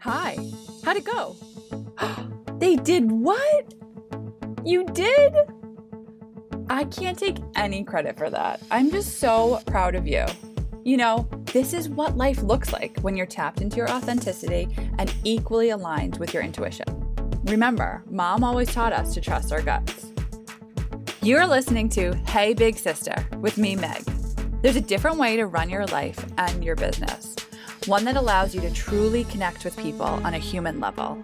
Hi. How'd it go? they did what? You did? I can't take any credit for that. I'm just so proud of you. You know, this is what life looks like when you're tapped into your authenticity and equally aligned with your intuition. Remember, mom always taught us to trust our guts. You're listening to Hey Big Sister with me, Meg. There's a different way to run your life and your business, one that allows you to truly connect with people on a human level.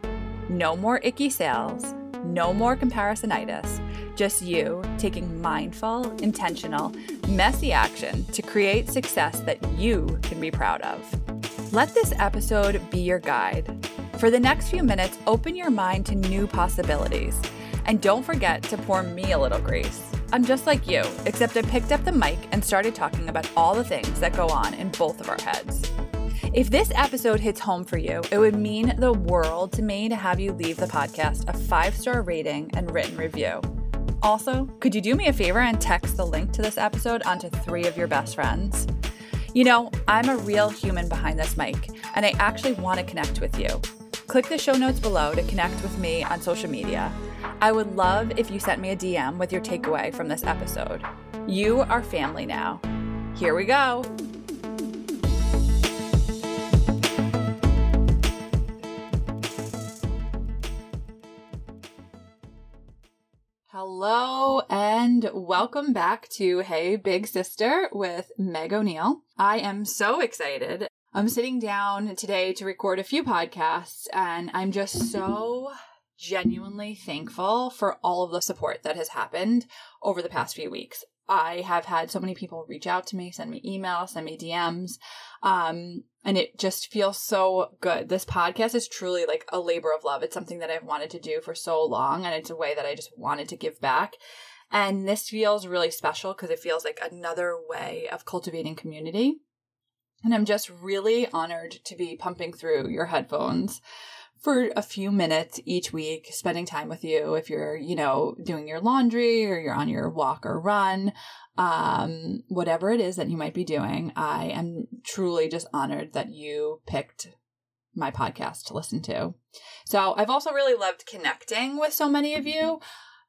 No more icky sales, no more comparisonitis, just you taking mindful, intentional, messy action to create success that you can be proud of. Let this episode be your guide. For the next few minutes, open your mind to new possibilities and don't forget to pour me a little grace. I'm just like you, except I picked up the mic and started talking about all the things that go on in both of our heads. If this episode hits home for you, it would mean the world to me to have you leave the podcast a five star rating and written review. Also, could you do me a favor and text the link to this episode onto three of your best friends? You know, I'm a real human behind this mic, and I actually want to connect with you. Click the show notes below to connect with me on social media. I would love if you sent me a DM with your takeaway from this episode. You are family now. Here we go. Hello and welcome back to Hey Big Sister with Meg O'Neill. I am so excited I'm sitting down today to record a few podcasts, and I'm just so genuinely thankful for all of the support that has happened over the past few weeks. I have had so many people reach out to me, send me emails, send me DMs, um, and it just feels so good. This podcast is truly like a labor of love. It's something that I've wanted to do for so long, and it's a way that I just wanted to give back. And this feels really special because it feels like another way of cultivating community. And I'm just really honored to be pumping through your headphones for a few minutes each week, spending time with you if you're, you know, doing your laundry or you're on your walk or run, um, whatever it is that you might be doing. I am truly just honored that you picked my podcast to listen to. So I've also really loved connecting with so many of you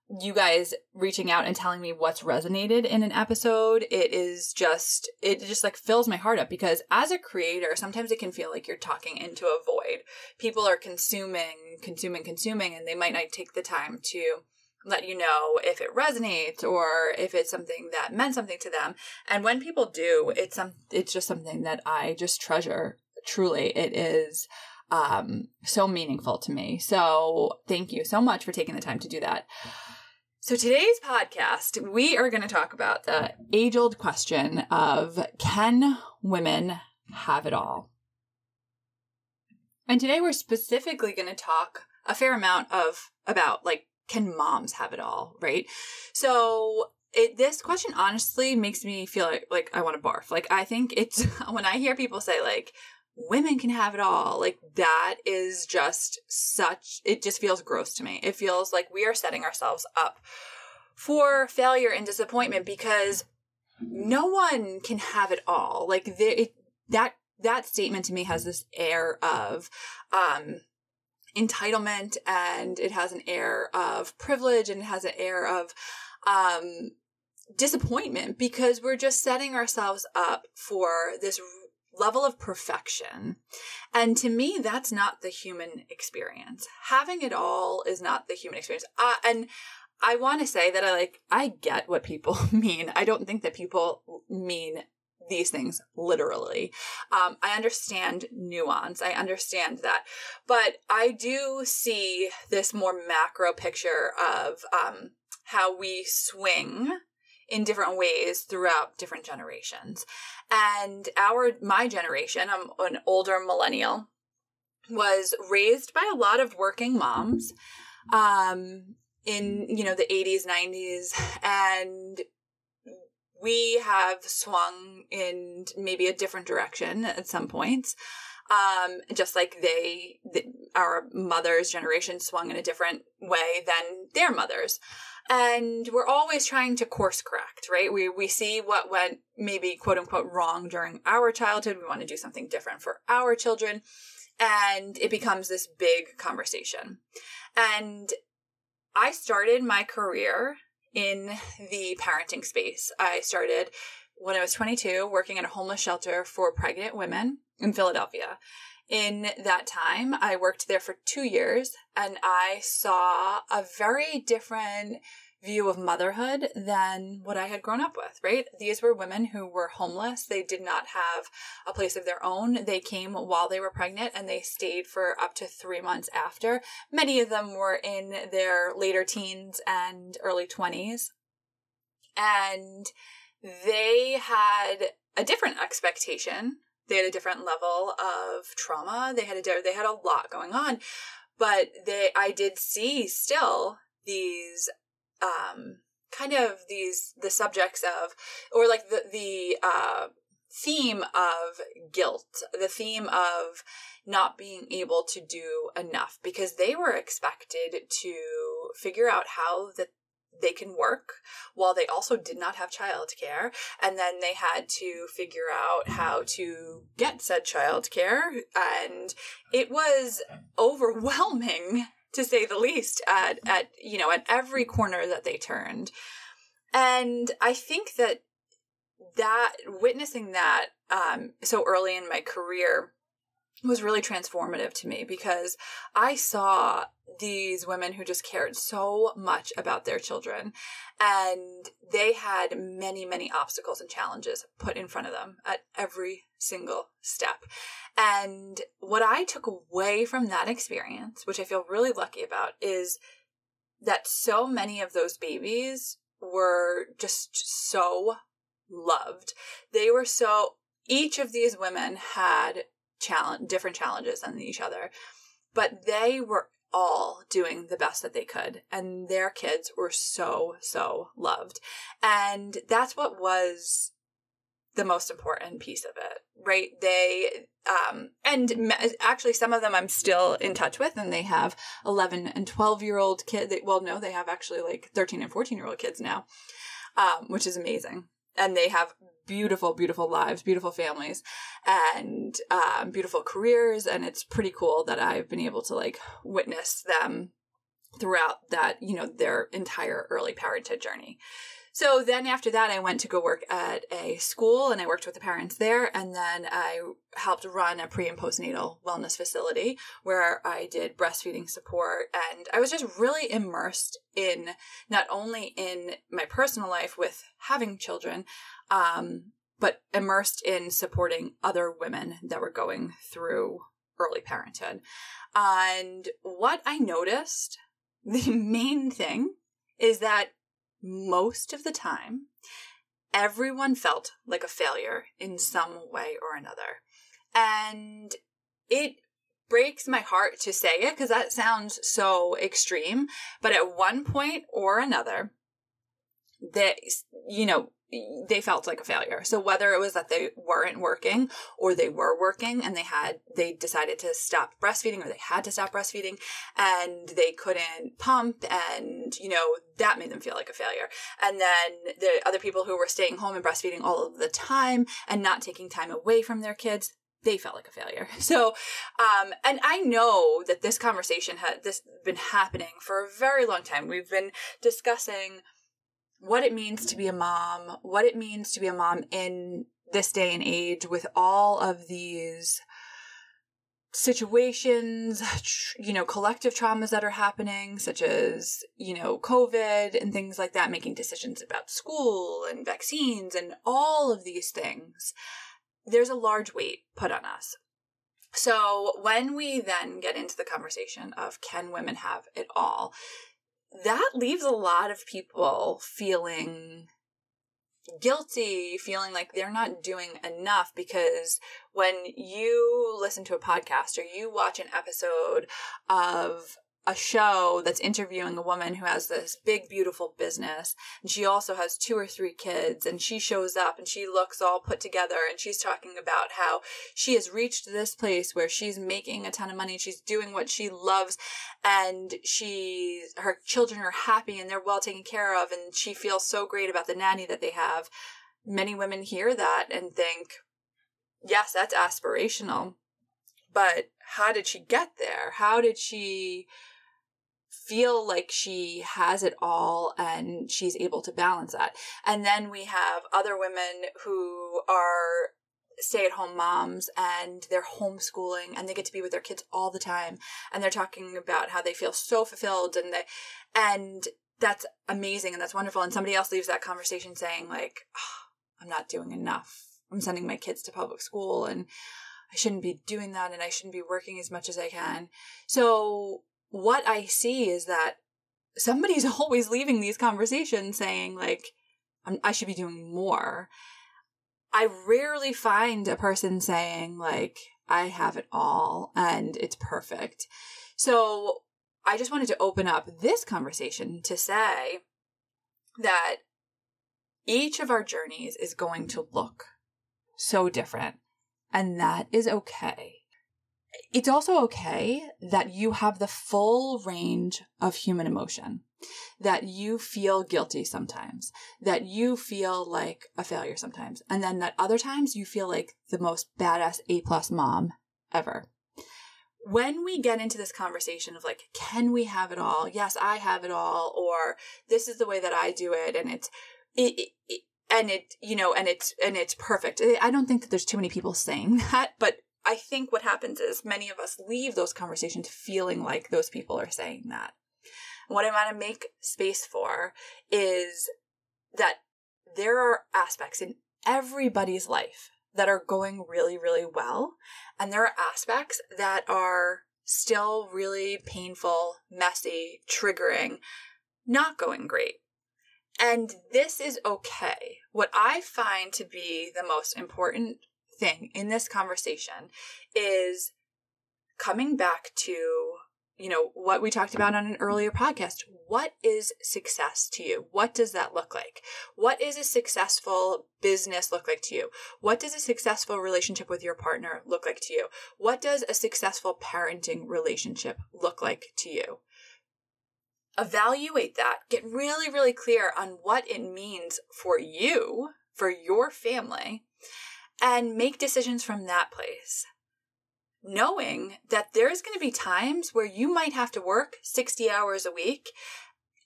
you guys reaching out and telling me what's resonated in an episode it is just it just like fills my heart up because as a creator sometimes it can feel like you're talking into a void. People are consuming consuming consuming and they might not take the time to let you know if it resonates or if it's something that meant something to them. And when people do it's some it's just something that i just treasure. Truly it is um so meaningful to me. So thank you so much for taking the time to do that so, today's podcast, we are going to talk about the age old question of can women have it all? And today we're specifically going to talk a fair amount of about like, can moms have it all, right? So, it, this question honestly makes me feel like, like I want to barf. Like, I think it's when I hear people say, like, women can have it all. Like that is just such, it just feels gross to me. It feels like we are setting ourselves up for failure and disappointment because no one can have it all. Like it, that, that statement to me has this air of, um, entitlement and it has an air of privilege and it has an air of, um, disappointment because we're just setting ourselves up for this level of perfection. And to me, that's not the human experience. Having it all is not the human experience. Uh, and I want to say that I like, I get what people mean. I don't think that people mean these things literally. Um, I understand nuance. I understand that. But I do see this more macro picture of um, how we swing in different ways throughout different generations. And our, my generation, I'm an older millennial, was raised by a lot of working moms, um, in, you know, the 80s, 90s, and we have swung in maybe a different direction at some points. Um, just like they, they, our mother's generation swung in a different way than their mothers. And we're always trying to course correct, right? We, we see what went maybe quote unquote wrong during our childhood. We want to do something different for our children. And it becomes this big conversation. And I started my career in the parenting space. I started when I was 22 working at a homeless shelter for pregnant women in Philadelphia. In that time, I worked there for two years and I saw a very different view of motherhood than what I had grown up with, right? These were women who were homeless. They did not have a place of their own. They came while they were pregnant and they stayed for up to three months after. Many of them were in their later teens and early 20s. And they had a different expectation. They had a different level of trauma. They had a they had a lot going on, but they I did see still these um kind of these the subjects of or like the the uh theme of guilt, the theme of not being able to do enough because they were expected to figure out how that they can work while they also did not have childcare. And then they had to figure out how to get said childcare. And it was overwhelming to say the least at, at, you know, at every corner that they turned. And I think that that witnessing that um, so early in my career was really transformative to me because I saw these women who just cared so much about their children and they had many many obstacles and challenges put in front of them at every single step. And what i took away from that experience which i feel really lucky about is that so many of those babies were just so loved. They were so each of these women had challenge different challenges than each other. But they were all doing the best that they could and their kids were so so loved. And that's what was the most important piece of it right? They um and actually some of them i'm still in touch with and they have 11 and 12 year old kids well no they have actually like 13 and 14 year old kids now um which is amazing and they have beautiful, beautiful lives, beautiful families, and um, beautiful careers. And it's pretty cool that I've been able to like witness them throughout that, you know, their entire early parenthood journey. So then after that, I went to go work at a school and I worked with the parents there. And then I helped run a pre and postnatal wellness facility where I did breastfeeding support. And I was just really immersed in not only in my personal life with having children, um, but immersed in supporting other women that were going through early parenthood. And what I noticed, the main thing is that most of the time, everyone felt like a failure in some way or another. And it breaks my heart to say it because that sounds so extreme. But at one point or another, that, you know, they felt like a failure. So whether it was that they weren't working or they were working and they had they decided to stop breastfeeding or they had to stop breastfeeding and they couldn't pump and you know that made them feel like a failure. And then the other people who were staying home and breastfeeding all of the time and not taking time away from their kids, they felt like a failure. So, um, and I know that this conversation had this been happening for a very long time. We've been discussing what it means to be a mom, what it means to be a mom in this day and age with all of these situations, you know, collective traumas that are happening, such as, you know, COVID and things like that, making decisions about school and vaccines and all of these things. There's a large weight put on us. So when we then get into the conversation of can women have it all, that leaves a lot of people feeling guilty, feeling like they're not doing enough because when you listen to a podcast or you watch an episode of a show that's interviewing a woman who has this big, beautiful business. And she also has two or three kids. And she shows up and she looks all put together. And she's talking about how she has reached this place where she's making a ton of money. She's doing what she loves. And she, her children are happy and they're well taken care of. And she feels so great about the nanny that they have. Many women hear that and think, yes, that's aspirational. But how did she get there? How did she feel like she has it all and she's able to balance that. And then we have other women who are stay at home moms and they're homeschooling and they get to be with their kids all the time and they're talking about how they feel so fulfilled and they and that's amazing and that's wonderful and somebody else leaves that conversation saying like oh, I'm not doing enough. I'm sending my kids to public school and I shouldn't be doing that and I shouldn't be working as much as I can. So what I see is that somebody's always leaving these conversations saying, like, i should be doing more. I rarely find a person saying, like, I have it all and it's perfect. So I just wanted to open up this conversation to say that each of our journeys is going to look so different, and that is okay it's also okay that you have the full range of human emotion, that you feel guilty sometimes, that you feel like a failure sometimes, and then that other times you feel like the most badass A plus mom ever. When we get into this conversation of like, can we have it all? Yes, I have it all, or this is the way that I do it, and it's, it, it, and it, you know, and it's, and it's perfect. I don't think that there's too many people saying that, but I think what happens is many of us leave those conversations feeling like those people are saying that. what I want to make space for is that there are aspects in everybody's life that are going really, really well. And there are aspects that are still really painful, messy, triggering, not going great. And this is okay. What I find to be the most important thing in this conversation is coming back to you know what we talked about on an earlier podcast. What is success to you? What does that look like? What is a successful business look like to you? What does a successful relationship with your partner look like to you? What does a successful parenting relationship look like to you? Evaluate that. Get really really clear on what it means for you for your family and make decisions from that place. Knowing that there's going to be times where you might have to work 60 hours a week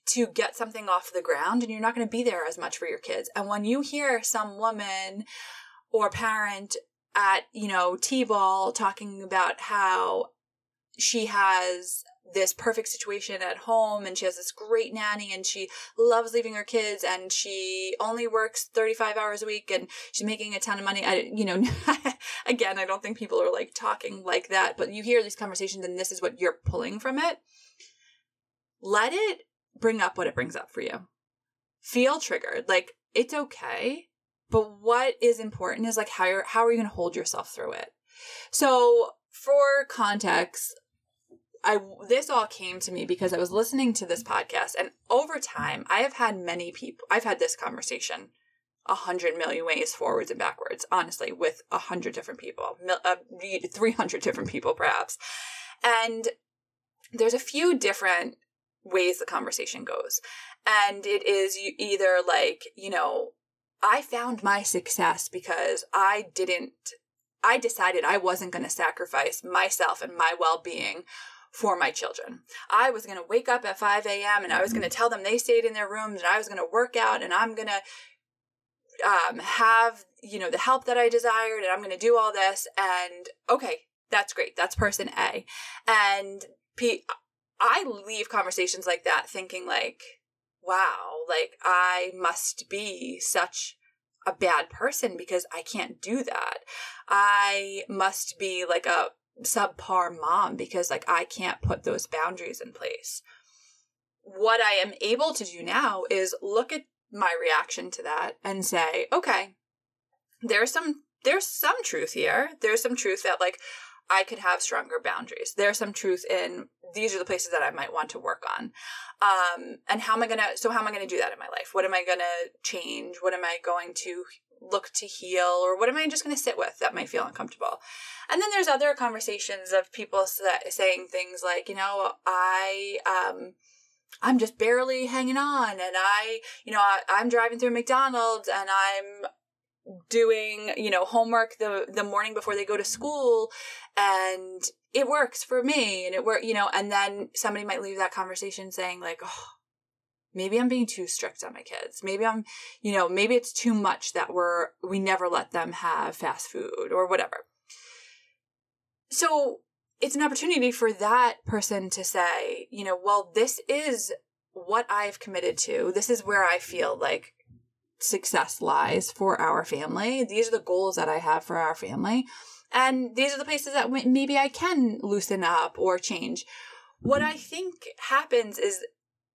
to get something off the ground and you're not going to be there as much for your kids. And when you hear some woman or parent at, you know, T-ball talking about how she has this perfect situation at home and she has this great nanny and she loves leaving her kids and she only works 35 hours a week and she's making a ton of money. I, you know, again, I don't think people are like talking like that, but you hear these conversations and this is what you're pulling from it. Let it bring up what it brings up for you. Feel triggered. Like it's okay. But what is important is like how you're, how are you going to hold yourself through it? So for context, I this all came to me because I was listening to this podcast, and over time, I have had many people. I've had this conversation a hundred million ways forwards and backwards, honestly, with a hundred different people, uh, three hundred different people, perhaps. And there's a few different ways the conversation goes, and it is either like you know, I found my success because I didn't. I decided I wasn't going to sacrifice myself and my well being for my children. I was going to wake up at 5 a.m. and I was going to tell them they stayed in their rooms and I was going to work out and I'm going to um, have, you know, the help that I desired and I'm going to do all this. And okay, that's great. That's person A. And P, I leave conversations like that thinking like, wow, like I must be such a bad person because I can't do that. I must be like a subpar mom because like I can't put those boundaries in place. What I am able to do now is look at my reaction to that and say, okay, there's some there's some truth here. There's some truth that like I could have stronger boundaries. There's some truth in these are the places that I might want to work on. Um, and how am I to, so how am I to do that in my life? What am I to change? What am I going to look to heal? Or what am I just going to sit with that might feel uncomfortable? And then there's other conversations of people that, saying things like, you know, I, um, I'm just barely hanging on and I, you know, I, I'm driving through McDonald's and I'm doing you know homework the the morning before they go to school and it works for me and it work you know and then somebody might leave that conversation saying like oh maybe i'm being too strict on my kids maybe i'm you know maybe it's too much that we're we never let them have fast food or whatever so it's an opportunity for that person to say you know well this is what i've committed to this is where i feel like success lies for our family. These are the goals that I have for our family. And these are the places that maybe I can loosen up or change. What I think happens is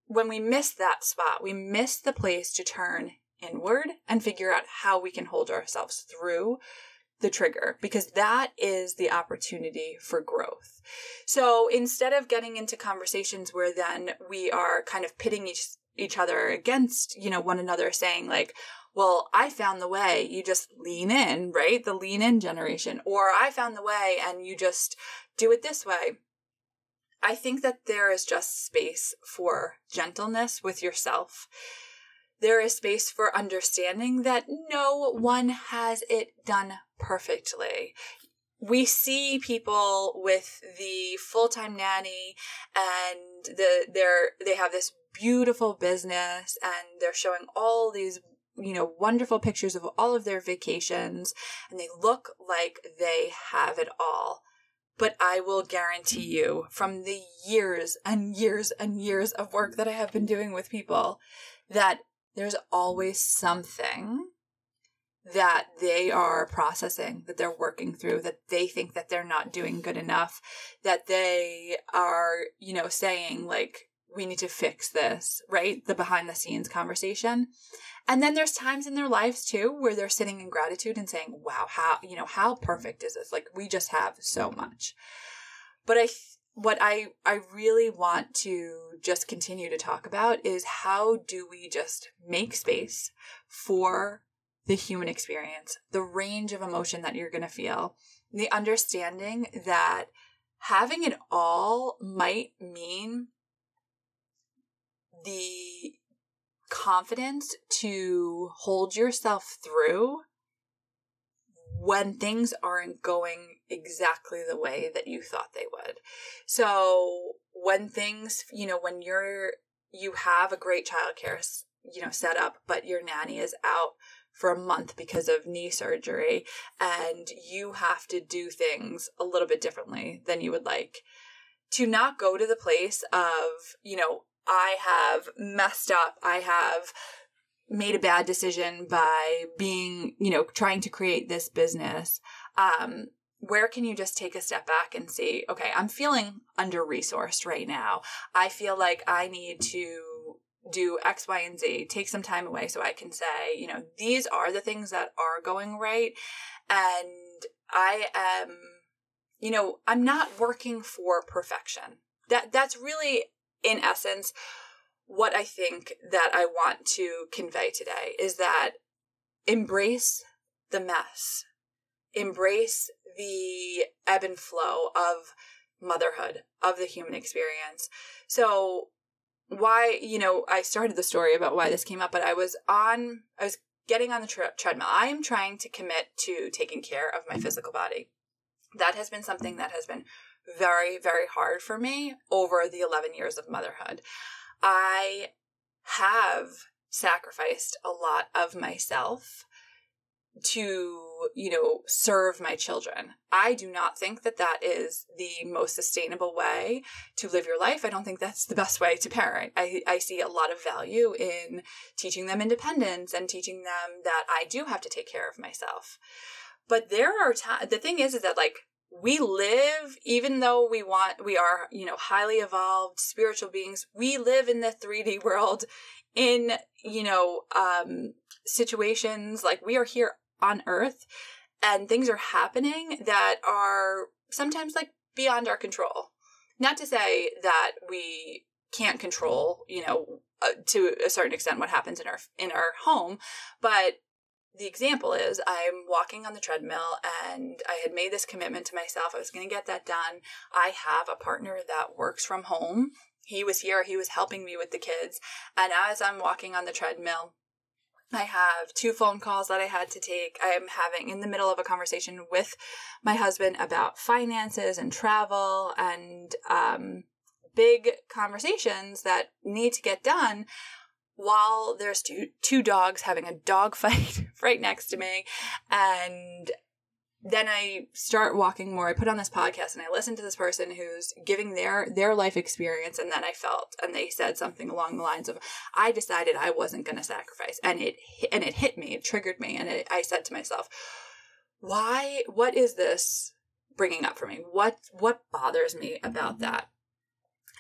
when we miss that spot, we miss the place to turn inward and figure out how we can hold ourselves through the trigger because that is the opportunity for growth. So instead of getting into conversations where then we are kind of pitting each each other against, you know, one another saying like, well, I found the way, you just lean in, right? The lean in generation. Or I found the way and you just do it this way. I think that there is just space for gentleness with yourself. There is space for understanding that no one has it done perfectly we see people with the full-time nanny and the they're they have this beautiful business and they're showing all these you know wonderful pictures of all of their vacations and they look like they have it all but I will guarantee you from the years and years and years of work that I have been doing with people that there's always something that they are processing, that they're working through, that they think that they're not doing good enough, that they are, you know, saying like, we need to fix this, right? The behind the scenes conversation. And then there's times in their lives too where they're sitting in gratitude and saying, wow, how, you know, how perfect is this? Like we just have so much. But I, what I, I really want to just continue to talk about is how do we just make space for the human experience, the range of emotion that you're going to feel, the understanding that having it all might mean the confidence to hold yourself through when things aren't going exactly the way that you thought they would. So when things, you know, when you're you have a great childcare, you know, set up, but your nanny is out for a month because of knee surgery and you have to do things a little bit differently than you would like to not go to the place of, you know, I have messed up. I have made a bad decision by being, you know, trying to create this business. Um, where can you just take a step back and see, okay, I'm feeling under resourced right now. I feel like I need to do X, Y, and Z, take some time away so I can say, you know, these are the things that are going right. And I am, you know, I'm not working for perfection. That that's really in essence, what I think that I want to convey today is that embrace the mess, embrace the ebb and flow of motherhood, of the human experience. So, why, you know, I started the story about why this came up, but I was on, I was getting on the tre- treadmill. I am trying to commit to taking care of my physical body. That has been something that has been very, very hard for me over the 11 years of motherhood. I have sacrificed a lot of myself to you know serve my children. I do not think that that is the most sustainable way to live your life. I don't think that's the best way to parent. I, I see a lot of value in teaching them independence and teaching them that i do have to take care of myself. But there are times the thing is is that like we live even though we want we are you know highly evolved spiritual beings we live in the 3d world in you know um situations like we are here on earth and things are happening that are sometimes like beyond our control. Not to say that we can't control, you know, uh, to a certain extent what happens in our in our home, but the example is I'm walking on the treadmill and I had made this commitment to myself. I was going to get that done. I have a partner that works from home. He was here, he was helping me with the kids. And as I'm walking on the treadmill, I have two phone calls that I had to take. I am having in the middle of a conversation with my husband about finances and travel and um, big conversations that need to get done while there's two, two dogs having a dog fight right next to me and then I start walking more. I put on this podcast and I listen to this person who's giving their their life experience and then I felt and they said something along the lines of I decided I wasn't going to sacrifice and it and it hit me, it triggered me and it, I said to myself, "Why what is this bringing up for me? What what bothers me about that?"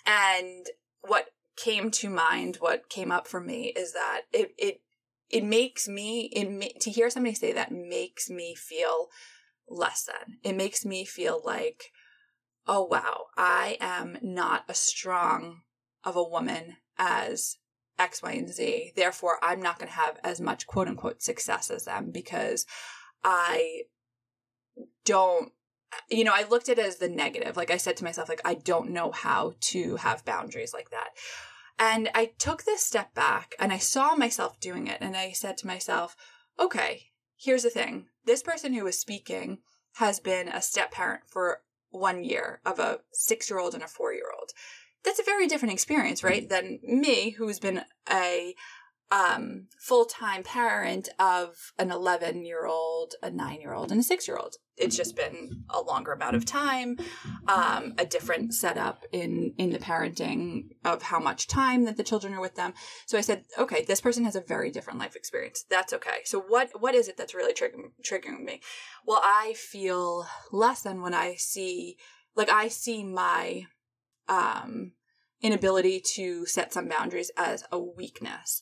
And what came to mind, what came up for me is that it it it makes me it to hear somebody say that makes me feel less than. It makes me feel like, oh wow, I am not as strong of a woman as X, Y, and Z. Therefore, I'm not going to have as much quote unquote success as them because I don't you know, I looked at it as the negative. Like I said to myself, like, I don't know how to have boundaries like that. And I took this step back and I saw myself doing it. And I said to myself, okay, here's the thing. This person who was speaking has been a step parent for one year of a six year old and a four year old. That's a very different experience, right? Than me, who's been a um, full time parent of an 11 year old, a nine year old, and a six year old. It's just been a longer amount of time, um, a different setup in, in the parenting of how much time that the children are with them. So I said, okay, this person has a very different life experience. That's okay. So what, what is it that's really triggering, triggering me? Well, I feel less than when I see, like I see my, um, inability to set some boundaries as a weakness.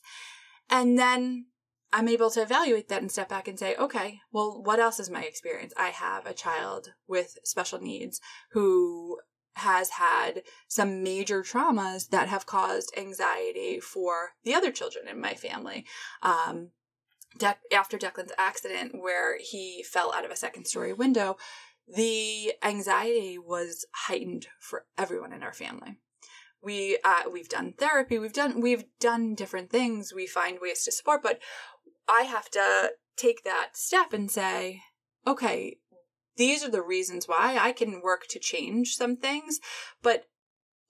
And then I'm able to evaluate that and step back and say, okay, well, what else is my experience? I have a child with special needs who has had some major traumas that have caused anxiety for the other children in my family. Um, De- after Declan's accident, where he fell out of a second story window, the anxiety was heightened for everyone in our family we uh, we've done therapy we've done we've done different things we find ways to support but i have to take that step and say okay these are the reasons why i can work to change some things but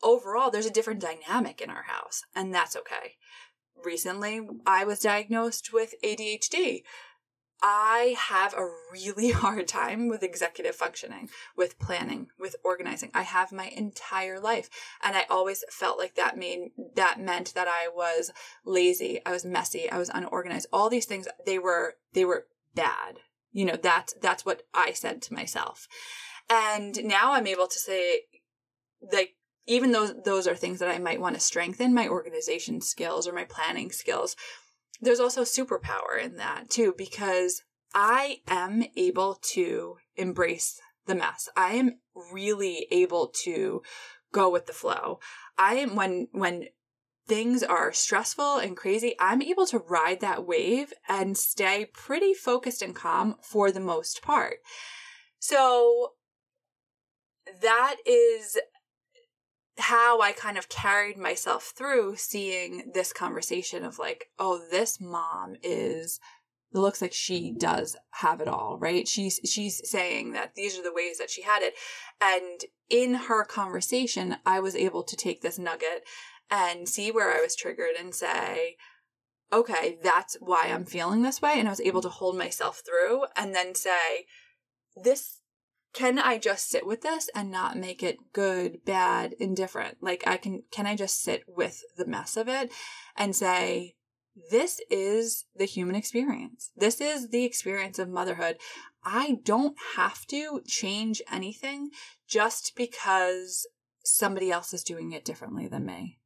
overall there's a different dynamic in our house and that's okay. Recently i was diagnosed with adhd I have a really hard time with executive functioning, with planning, with organizing. I have my entire life. And I always felt like that made, that meant that I was lazy, I was messy, I was unorganized. All these things, they were, they were bad. You know, that's, that's what I said to myself. And now I'm able to say, like, even though those are things that I might want to strengthen my organization skills or my planning skills, there's also superpower in that too, because I am able to embrace the mess. I am really able to go with the flow. I am when when things are stressful and crazy, I'm able to ride that wave and stay pretty focused and calm for the most part. So that is how I kind of carried myself through seeing this conversation of like, oh, this mom is it looks like she does have it all, right? She's she's saying that these are the ways that she had it. And in her conversation, I was able to take this nugget and see where I was triggered and say, okay, that's why I'm feeling this way. And I was able to hold myself through and then say, this can I just sit with this and not make it good, bad, indifferent? Like I can, can I just sit with the mess of it and say, this is the human experience. This is the experience of motherhood. I don't have to change anything just because somebody else is doing it differently than me.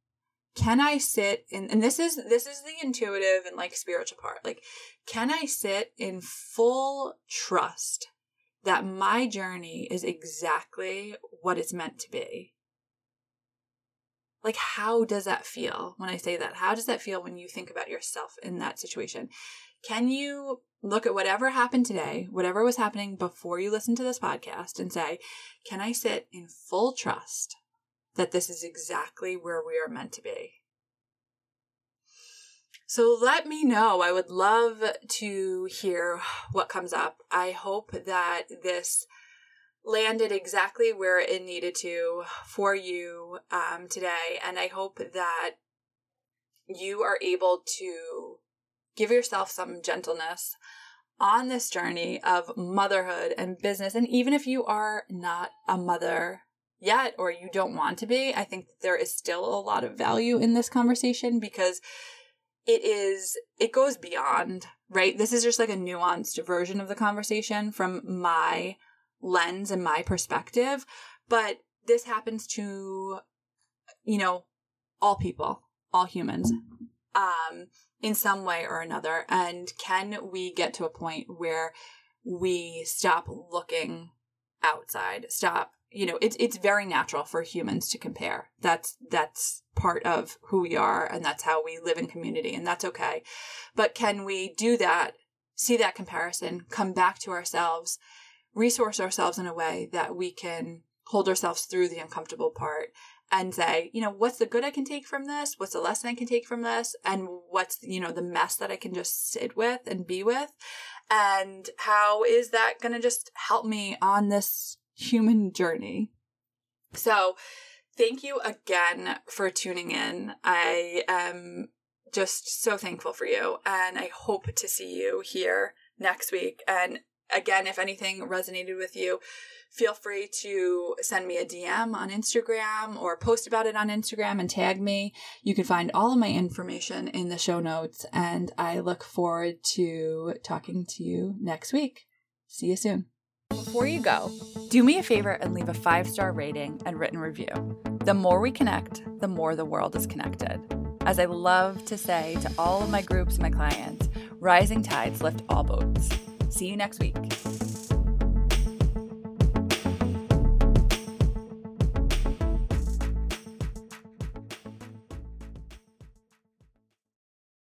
Can I sit in, and this is, this is the intuitive and like spiritual part. Like, can I sit in full trust that my journey is exactly what it's meant to be. Like, how does that feel when I say that? How does that feel when you think about yourself in that situation? Can you look at whatever happened today, whatever was happening before you listened to this podcast, and say, can I sit in full trust that this is exactly where we are meant to be? So let me know. I would love to hear what comes up. I hope that this landed exactly where it needed to for you um, today. And I hope that you are able to give yourself some gentleness on this journey of motherhood and business. And even if you are not a mother yet or you don't want to be, I think there is still a lot of value in this conversation because it is, it goes beyond, right? This is just like a nuanced version of the conversation from my lens and my perspective. But this happens to, you know, all people, all humans, um, in some way or another. And can we get to a point where we stop looking outside, stop you know it's it's very natural for humans to compare that's that's part of who we are and that's how we live in community and that's okay but can we do that see that comparison come back to ourselves resource ourselves in a way that we can hold ourselves through the uncomfortable part and say, you know, what's the good I can take from this? What's the lesson I can take from this? And what's, you know, the mess that I can just sit with and be with? And how is that going to just help me on this human journey? So, thank you again for tuning in. I am just so thankful for you, and I hope to see you here next week. And again, if anything resonated with you, feel free to send me a DM on Instagram or post about it on Instagram and tag me. You can find all of my information in the show notes, and I look forward to talking to you next week. See you soon. Before you go, do me a favor and leave a five star rating and written review. The more we connect, the more the world is connected. As I love to say to all of my groups and my clients, rising tides lift all boats. See you next week.